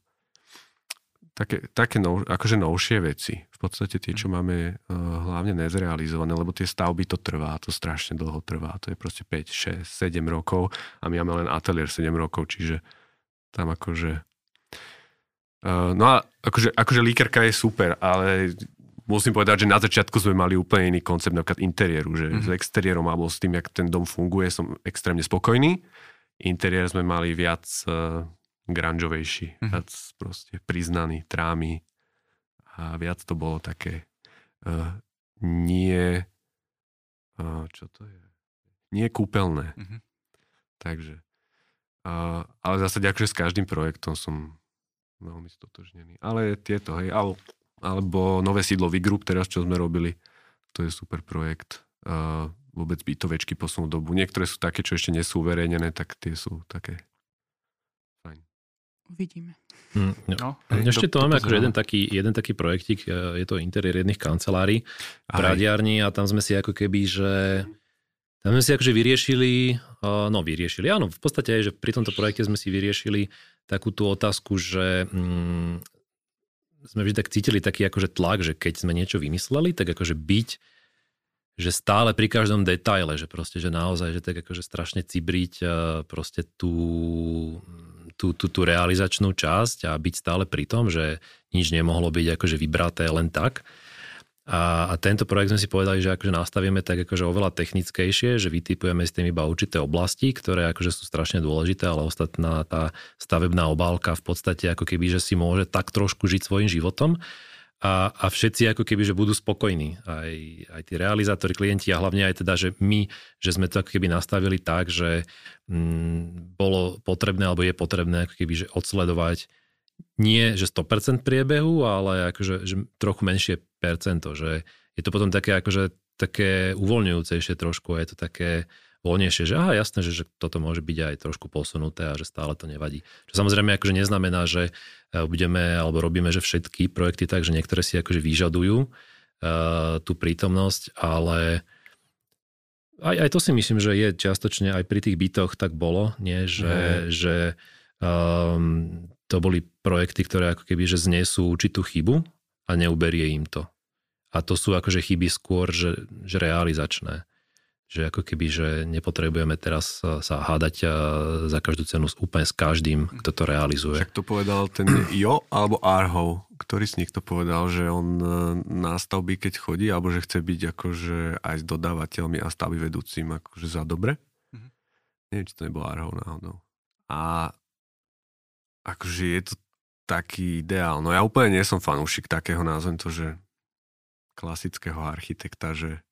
také, také nov, akože novšie veci. V podstate tie, čo máme uh, hlavne nezrealizované, lebo tie stavby to trvá, to strašne dlho trvá. To je proste 5, 6, 7 rokov a my máme len ateliér 7 rokov, čiže tam akože... Uh, no a akože, akože líkerka je super, ale musím povedať, že na začiatku sme mali úplne iný koncept napríklad interiéru, že mm-hmm. s exteriérom alebo s tým, jak ten dom funguje, som extrémne spokojný. Interiér sme mali viac uh, grungeovejší, mm-hmm. viac proste priznaný, trámy a viac to bolo také uh, nie uh, čo to je? Nie kúpeľné. Mm-hmm. Takže uh, ale zase akože s každým projektom som veľmi stotožnený. Ale tieto, hej, alebo, alebo nové sídlo Vigroup teraz, čo sme robili, to je super projekt. Uh, vôbec bytovečky posunú dobu. Niektoré sú také, čo ešte nie sú uverejnené, tak tie sú také Uvidíme. Hm, no, no, ešte to máme akože jeden taký, jeden taký projektik, e, je to interiér jedných kancelárií v radiárni a tam sme si ako keby, že tam sme si akože vyriešili, e, no vyriešili, áno, v podstate aj, že pri tomto projekte sme si vyriešili takú tú otázku, že mm, sme vždy tak cítili taký akože tlak, že keď sme niečo vymysleli, tak akože byť že stále pri každom detaile, že proste, že naozaj, že tak akože strašne cibriť uh, proste tú, tú, tú, tú realizačnú časť a byť stále pri tom, že nič nemohlo byť akože vybraté len tak. A, a tento projekt sme si povedali, že akože nastavíme tak akože oveľa technickejšie, že vytipujeme s tým iba určité oblasti, ktoré akože sú strašne dôležité, ale ostatná tá stavebná obálka v podstate ako keby, že si môže tak trošku žiť svojim životom a, a všetci ako keby, že budú spokojní. Aj, aj tí realizátori, klienti a hlavne aj teda, že my, že sme to ako keby nastavili tak, že mm, bolo potrebné alebo je potrebné ako keby, že odsledovať nie, že 100% priebehu, ale akože že trochu menšie percento, že je to potom také akože také uvoľňujúcejšie trošku a je to také voľnejšie, že aha, jasné, že, že toto môže byť aj trošku posunuté a že stále to nevadí. Čo samozrejme akože neznamená, že e, budeme alebo robíme, že všetky projekty tak, že niektoré si akože vyžadujú uh, tú prítomnosť, ale aj, aj to si myslím, že je čiastočne aj pri tých bytoch tak bolo, nie? že, mm. že um, to boli projekty, ktoré ako keby že znesú určitú chybu a neuberie im to. A to sú akože chyby skôr, že, že realizačné. Že ako keby, že nepotrebujeme teraz sa hádať za každú cenu úplne s každým, kto to realizuje. Však to povedal ten Jo alebo Arho, ktorý z nich to povedal, že on e, na stavby, keď chodí, alebo že chce byť akože aj s dodávateľmi a stavby vedúcim akože za dobre. Mm-hmm. Neviem, či to nebol Arho náhodou. A akože je to taký ideál. No ja úplne nie som fanúšik takého, názvem to, že klasického architekta, že,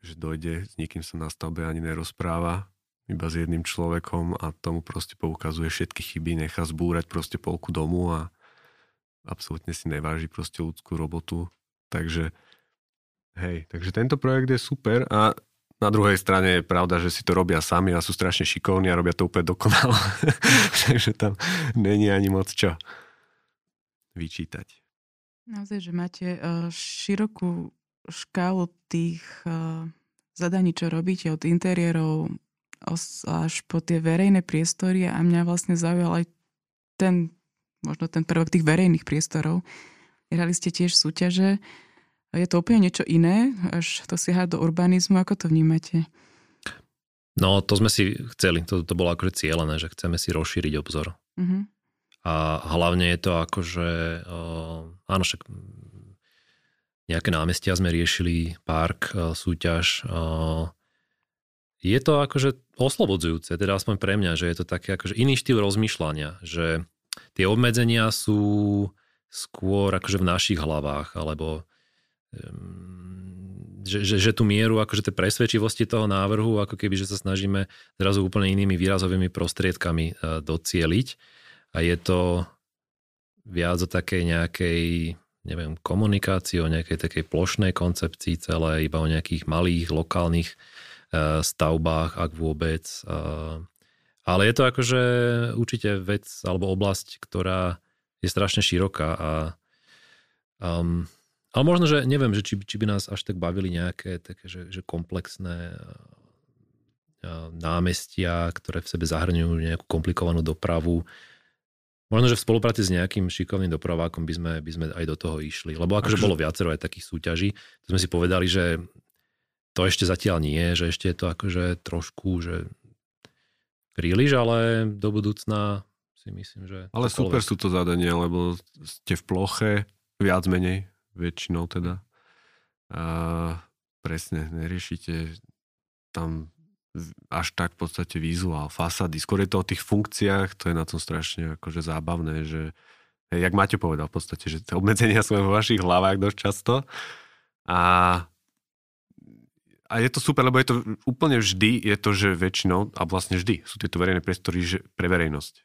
že dojde, s nikým sa na stavbe ani nerozpráva, iba s jedným človekom a tomu proste poukazuje všetky chyby, nechá zbúrať proste polku domu a absolútne si neváži proste ľudskú robotu. Takže hej, takže tento projekt je super a na druhej strane je pravda, že si to robia sami a sú strašne šikovní a robia to úplne dokonalo. Takže tam není ani moc čo vyčítať. Naozaj, že máte uh, širokú škálu tých uh, zadaní, čo robíte od interiérov až po tie verejné priestory a mňa vlastne zaujal aj ten, možno ten prvok tých verejných priestorov. Hrali ste tiež súťaže. Je to úplne niečo iné, až to siaha do urbanizmu, ako to vnímate? No, to sme si chceli, to, to bolo akože cieľené, že chceme si rozšíriť obzor. Uh-huh. A hlavne je to akože, uh, áno, však nejaké námestia sme riešili, park, uh, súťaž. Uh, je to akože oslobodzujúce, teda aspoň pre mňa, že je to také akože iný štýl rozmýšľania, že tie obmedzenia sú skôr akože v našich hlavách, alebo že, že, že tú mieru akože tej presvedčivosti toho návrhu, ako keby, že sa snažíme zrazu úplne inými výrazovými prostriedkami e, docieliť a je to viac o takej nejakej neviem, komunikácii, o nejakej takej plošnej koncepcii celé, iba o nejakých malých lokálnych e, stavbách, ak vôbec. E, ale je to akože určite vec alebo oblasť, ktorá je strašne široká a um, ale možno, že neviem, že či, či by nás až tak bavili nejaké také, že, že komplexné námestia, ktoré v sebe zahrňujú nejakú komplikovanú dopravu. Možno, že v spolupráci s nejakým šikovným dopravákom by sme, by sme aj do toho išli. Lebo akože bolo viacero aj takých súťaží. To sme si povedali, že to ešte zatiaľ nie, že ešte je to akože trošku, že príliš, ale do budúcna si myslím, že... Ale super sú to zadania, lebo ste v ploche, viac menej, väčšinou teda. A presne, neriešite tam až tak v podstate vizuál, fasády. Skôr je to o tých funkciách, to je na tom strašne akože zábavné, že hej, jak Maťo povedal v podstate, že obmedzenia sú vo vašich hlavách dosť často a a je to super, lebo je to úplne vždy, je to, že väčšinou, a vlastne vždy sú tieto verejné priestory že pre verejnosť.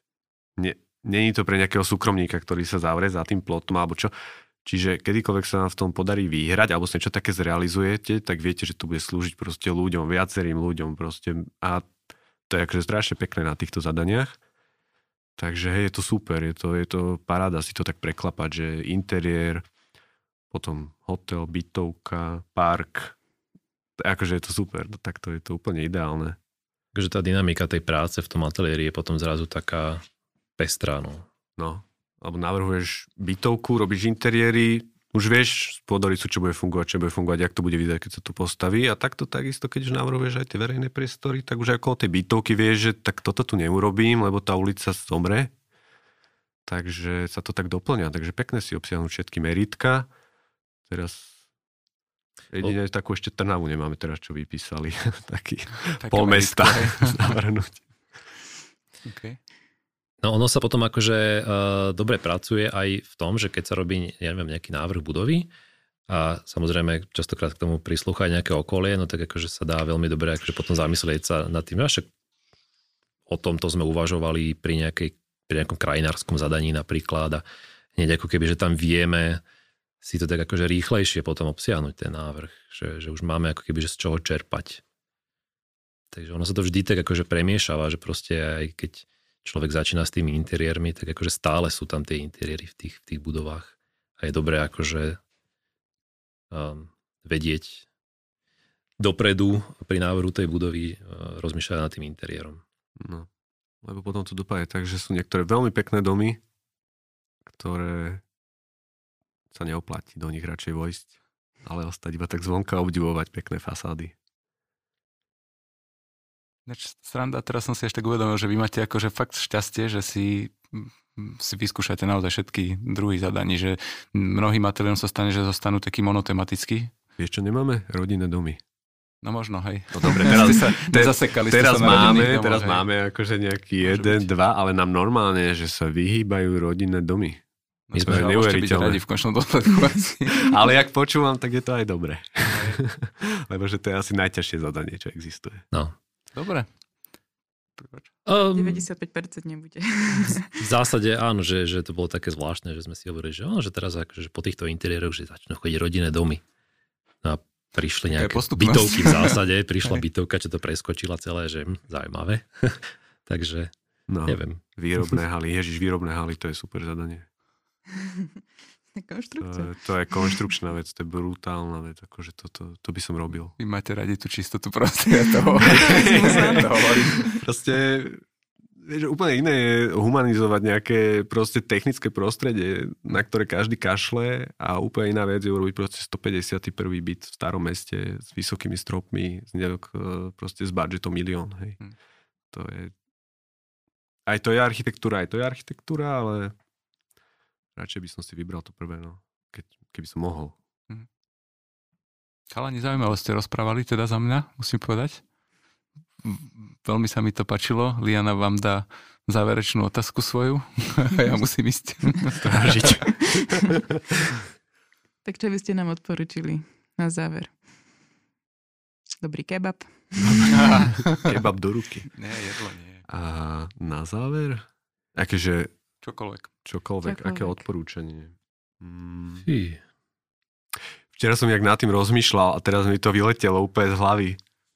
Nie, není to pre nejakého súkromníka, ktorý sa zavrie za tým plotom alebo čo. Čiže kedykoľvek sa vám v tom podarí vyhrať alebo sa niečo také zrealizujete, tak viete, že to bude slúžiť proste ľuďom, viacerým ľuďom proste. A to je akože strašne pekné na týchto zadaniach. Takže hej, je to super, je to, je to paráda si to tak preklapať, že interiér, potom hotel, bytovka, park, akože je to super, no, tak to je to úplne ideálne. Takže tá dynamika tej práce v tom ateliéri je potom zrazu taká pestrá, no. No, alebo navrhuješ bytovku, robíš interiéry, už vieš z pôdorysu, čo bude fungovať, čo bude fungovať, jak to bude vyzerať, keď sa to postaví. A takto takisto, keď už navrhuješ aj tie verejné priestory, tak už aj okolo tej bytovky vieš, že tak toto tu neurobím, lebo tá ulica zomre. Takže sa to tak doplňa. Takže pekne si obsiahnuť všetky meritka. Teraz jedine takú ešte Trnavu nemáme teraz, čo vypísali. Taký Také pol mesta. Okay. No ono sa potom akože uh, dobre pracuje aj v tom, že keď sa robí, ja neviem, nejaký návrh budovy a samozrejme častokrát k tomu prislúcha nejaké okolie, no tak akože sa dá veľmi dobre akože potom zamyslieť sa nad tým, že však o tomto sme uvažovali pri, nejakej, pri nejakom krajinárskom zadaní napríklad a hneď ako keby, že tam vieme si to tak akože rýchlejšie potom obsiahnuť ten návrh, že, že už máme ako keby, že z čoho čerpať. Takže ono sa to vždy tak akože premiešava, že proste aj keď človek začína s tými interiérmi, tak akože stále sú tam tie interiéry v tých, v tých budovách. A je dobré akože um, vedieť dopredu pri návrhu tej budovy uh, rozmýšľať nad tým interiérom. No, lebo potom to dopadne tak, že sú niektoré veľmi pekné domy, ktoré sa neoplatí do nich radšej vojsť, ale ostať iba tak zvonka obdivovať pekné fasády. Ináč sranda, teraz som si ešte tak uvedomil, že vy máte akože fakt šťastie, že si, si vyskúšate naozaj všetky druhy zadaní, že mnohým ateliérom sa stane, že zostanú taký monotematický. Vieš čo, nemáme rodinné domy. No možno, hej. No dobre, teraz, ste sa te- nezasekali ste teraz sa máme, domoch, teraz hej. máme akože nejaký Môže jeden, byť. dva, ale nám normálne, že sa vyhýbajú rodinné domy. No, My sme byť neuveriteľné. radi v končnom dôsledku. Ale jak počúvam, tak je to aj dobré. Lebo že to je asi najťažšie zadanie, čo existuje. No. Dobre. Um, 95% nebude. v zásade áno, že, že to bolo také zvláštne, že sme si hovorili, že, áno, že teraz akože po týchto interiéroch, že začnú chodiť rodinné domy. No a prišli nejaké bytovky v zásade, prišla bytovka, čo to preskočila celé, že hm, zaujímavé. Takže No, neviem. výrobné haly. Ježiš, výrobné haly, to je super zadanie. To Konštrukcia. je, to je konštrukčná vec, to je brutálna vec, akože to, to, to by som robil. Vy máte radi tú čistotu prostredia toho. to hovorím. Proste, vieš, úplne iné je humanizovať nejaké proste technické prostredie, na ktoré každý kašle a úplne iná vec je urobiť proste 151. byt v starom meste s vysokými stropmi, s nejak, e, proste s budžetom milión, hej. Hm. To je... Aj to je architektúra, aj to je architektúra, ale radšej by som si vybral to prvé, no. Keď, keby som mohol. Chalani, zaujímavé ste rozprávali teda za mňa, musím povedať. Veľmi sa mi to pačilo. Liana vám dá záverečnú otázku svoju. ja musím ísť strážiť. Tak čo by ste nám odporučili na záver? Dobrý kebab. Kebab do ruky. nie, jedlo nie. A na záver, akéže Čokoľvek. čokoľvek, Čokoľvek. aké odporúčanie. Mm. Fí. Včera som jak nad tým rozmýšľal a teraz mi to vyletelo úplne z hlavy.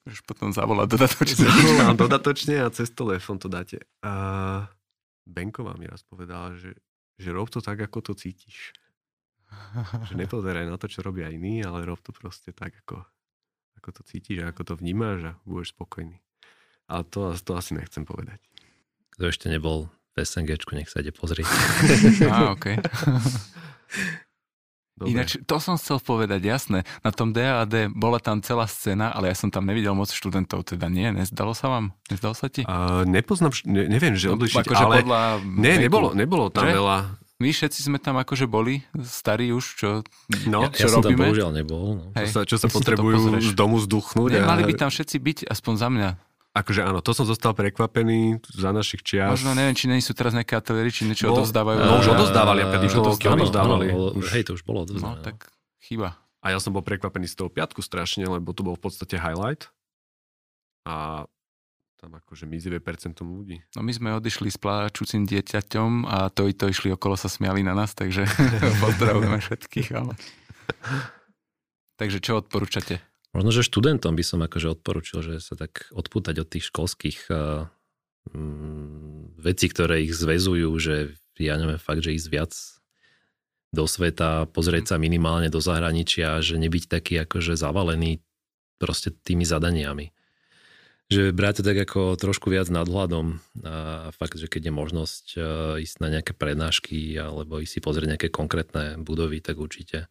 Už potom zavolať dodatočne. Zavolám dodatočne a cez telefón to dáte. A Benková mi raz povedala, že, že rob to tak, ako to cítiš. Že nepozeraj na to, čo robia iní, ale rob to proste tak, ako, ako to cítiš a ako to vnímaš a budeš spokojný. Ale to, to asi nechcem povedať. Kto ešte nebol v SNGčku, nech sa ide pozrieť. Á, okay. Dobre. Ináč, to som chcel povedať, jasné. Na tom DAD bola tam celá scéna, ale ja som tam nevidel moc študentov, teda nie, nezdalo sa vám? Nezdalo sa ti? A nepoznám, ne, neviem, že odlišiť, akože ale... podľa Ne, veku. nebolo, nebolo tam Že? veľa. My všetci sme tam akože boli, starí už, čo... No, Ja, čo ja som tam robíme? bohužiaľ nebol. No. čo Hej. sa, čo sa si to potrebujú z domu zduchnúť. Ne, a- mali by tam všetci byť, aspoň za mňa. Akože áno, to som zostal prekvapený za našich čias. Možno neviem, či nie sú teraz nejaké ateliéry, či niečo No, odovzdávajú. no, už Už diplomky odovzdávali. odovzdávali. Áno, áno, Už- hej, to už bolo No, odovzdané. tak chyba. A ja som bol prekvapený z toho piatku strašne, lebo to bol v podstate highlight. A tam akože mizivé percentum ľudí. No my sme odišli s pláčúcim dieťaťom a to i to išli okolo sa smiali na nás, takže pozdravujeme všetkých. Ale... takže čo odporúčate? Možno, že študentom by som akože odporučil, že sa tak odpútať od tých školských uh, mm, vecí, ktoré ich zväzujú, že ja neviem, fakt, že ísť viac do sveta, pozrieť sa minimálne do zahraničia, že nebyť taký akože zavalený proste tými zadaniami. Že brať to tak ako trošku viac nadhľadom a fakt, že keď je možnosť uh, ísť na nejaké prednášky alebo ísť si pozrieť nejaké konkrétne budovy, tak určite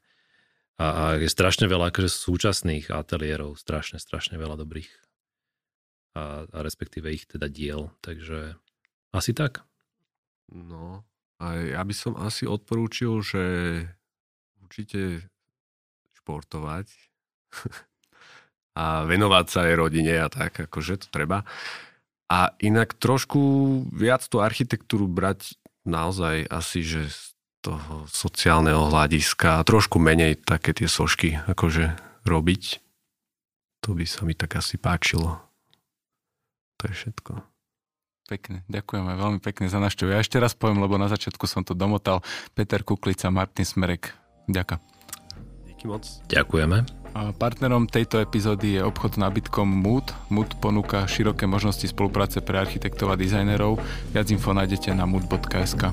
a, a je strašne veľa akože súčasných ateliérov, strašne, strašne veľa dobrých a, a respektíve ich teda diel, takže asi tak. No, a ja by som asi odporúčil, že určite športovať a venovať sa aj rodine a tak, akože to treba. A inak trošku viac tú architektúru brať naozaj asi, že z toho sociálneho hľadiska a trošku menej také tie sošky akože robiť. To by sa mi tak asi páčilo. To je všetko. Pekne, ďakujeme veľmi pekne za návštevu. Ja ešte raz poviem, lebo na začiatku som to domotal. Peter Kuklica, Martin Smerek. Ďakujem. Díky moc. Ďakujeme. A partnerom tejto epizódy je obchod s nábytkom Mood. Mood ponúka široké možnosti spolupráce pre architektov a dizajnerov. Viac info nájdete na mood.sk.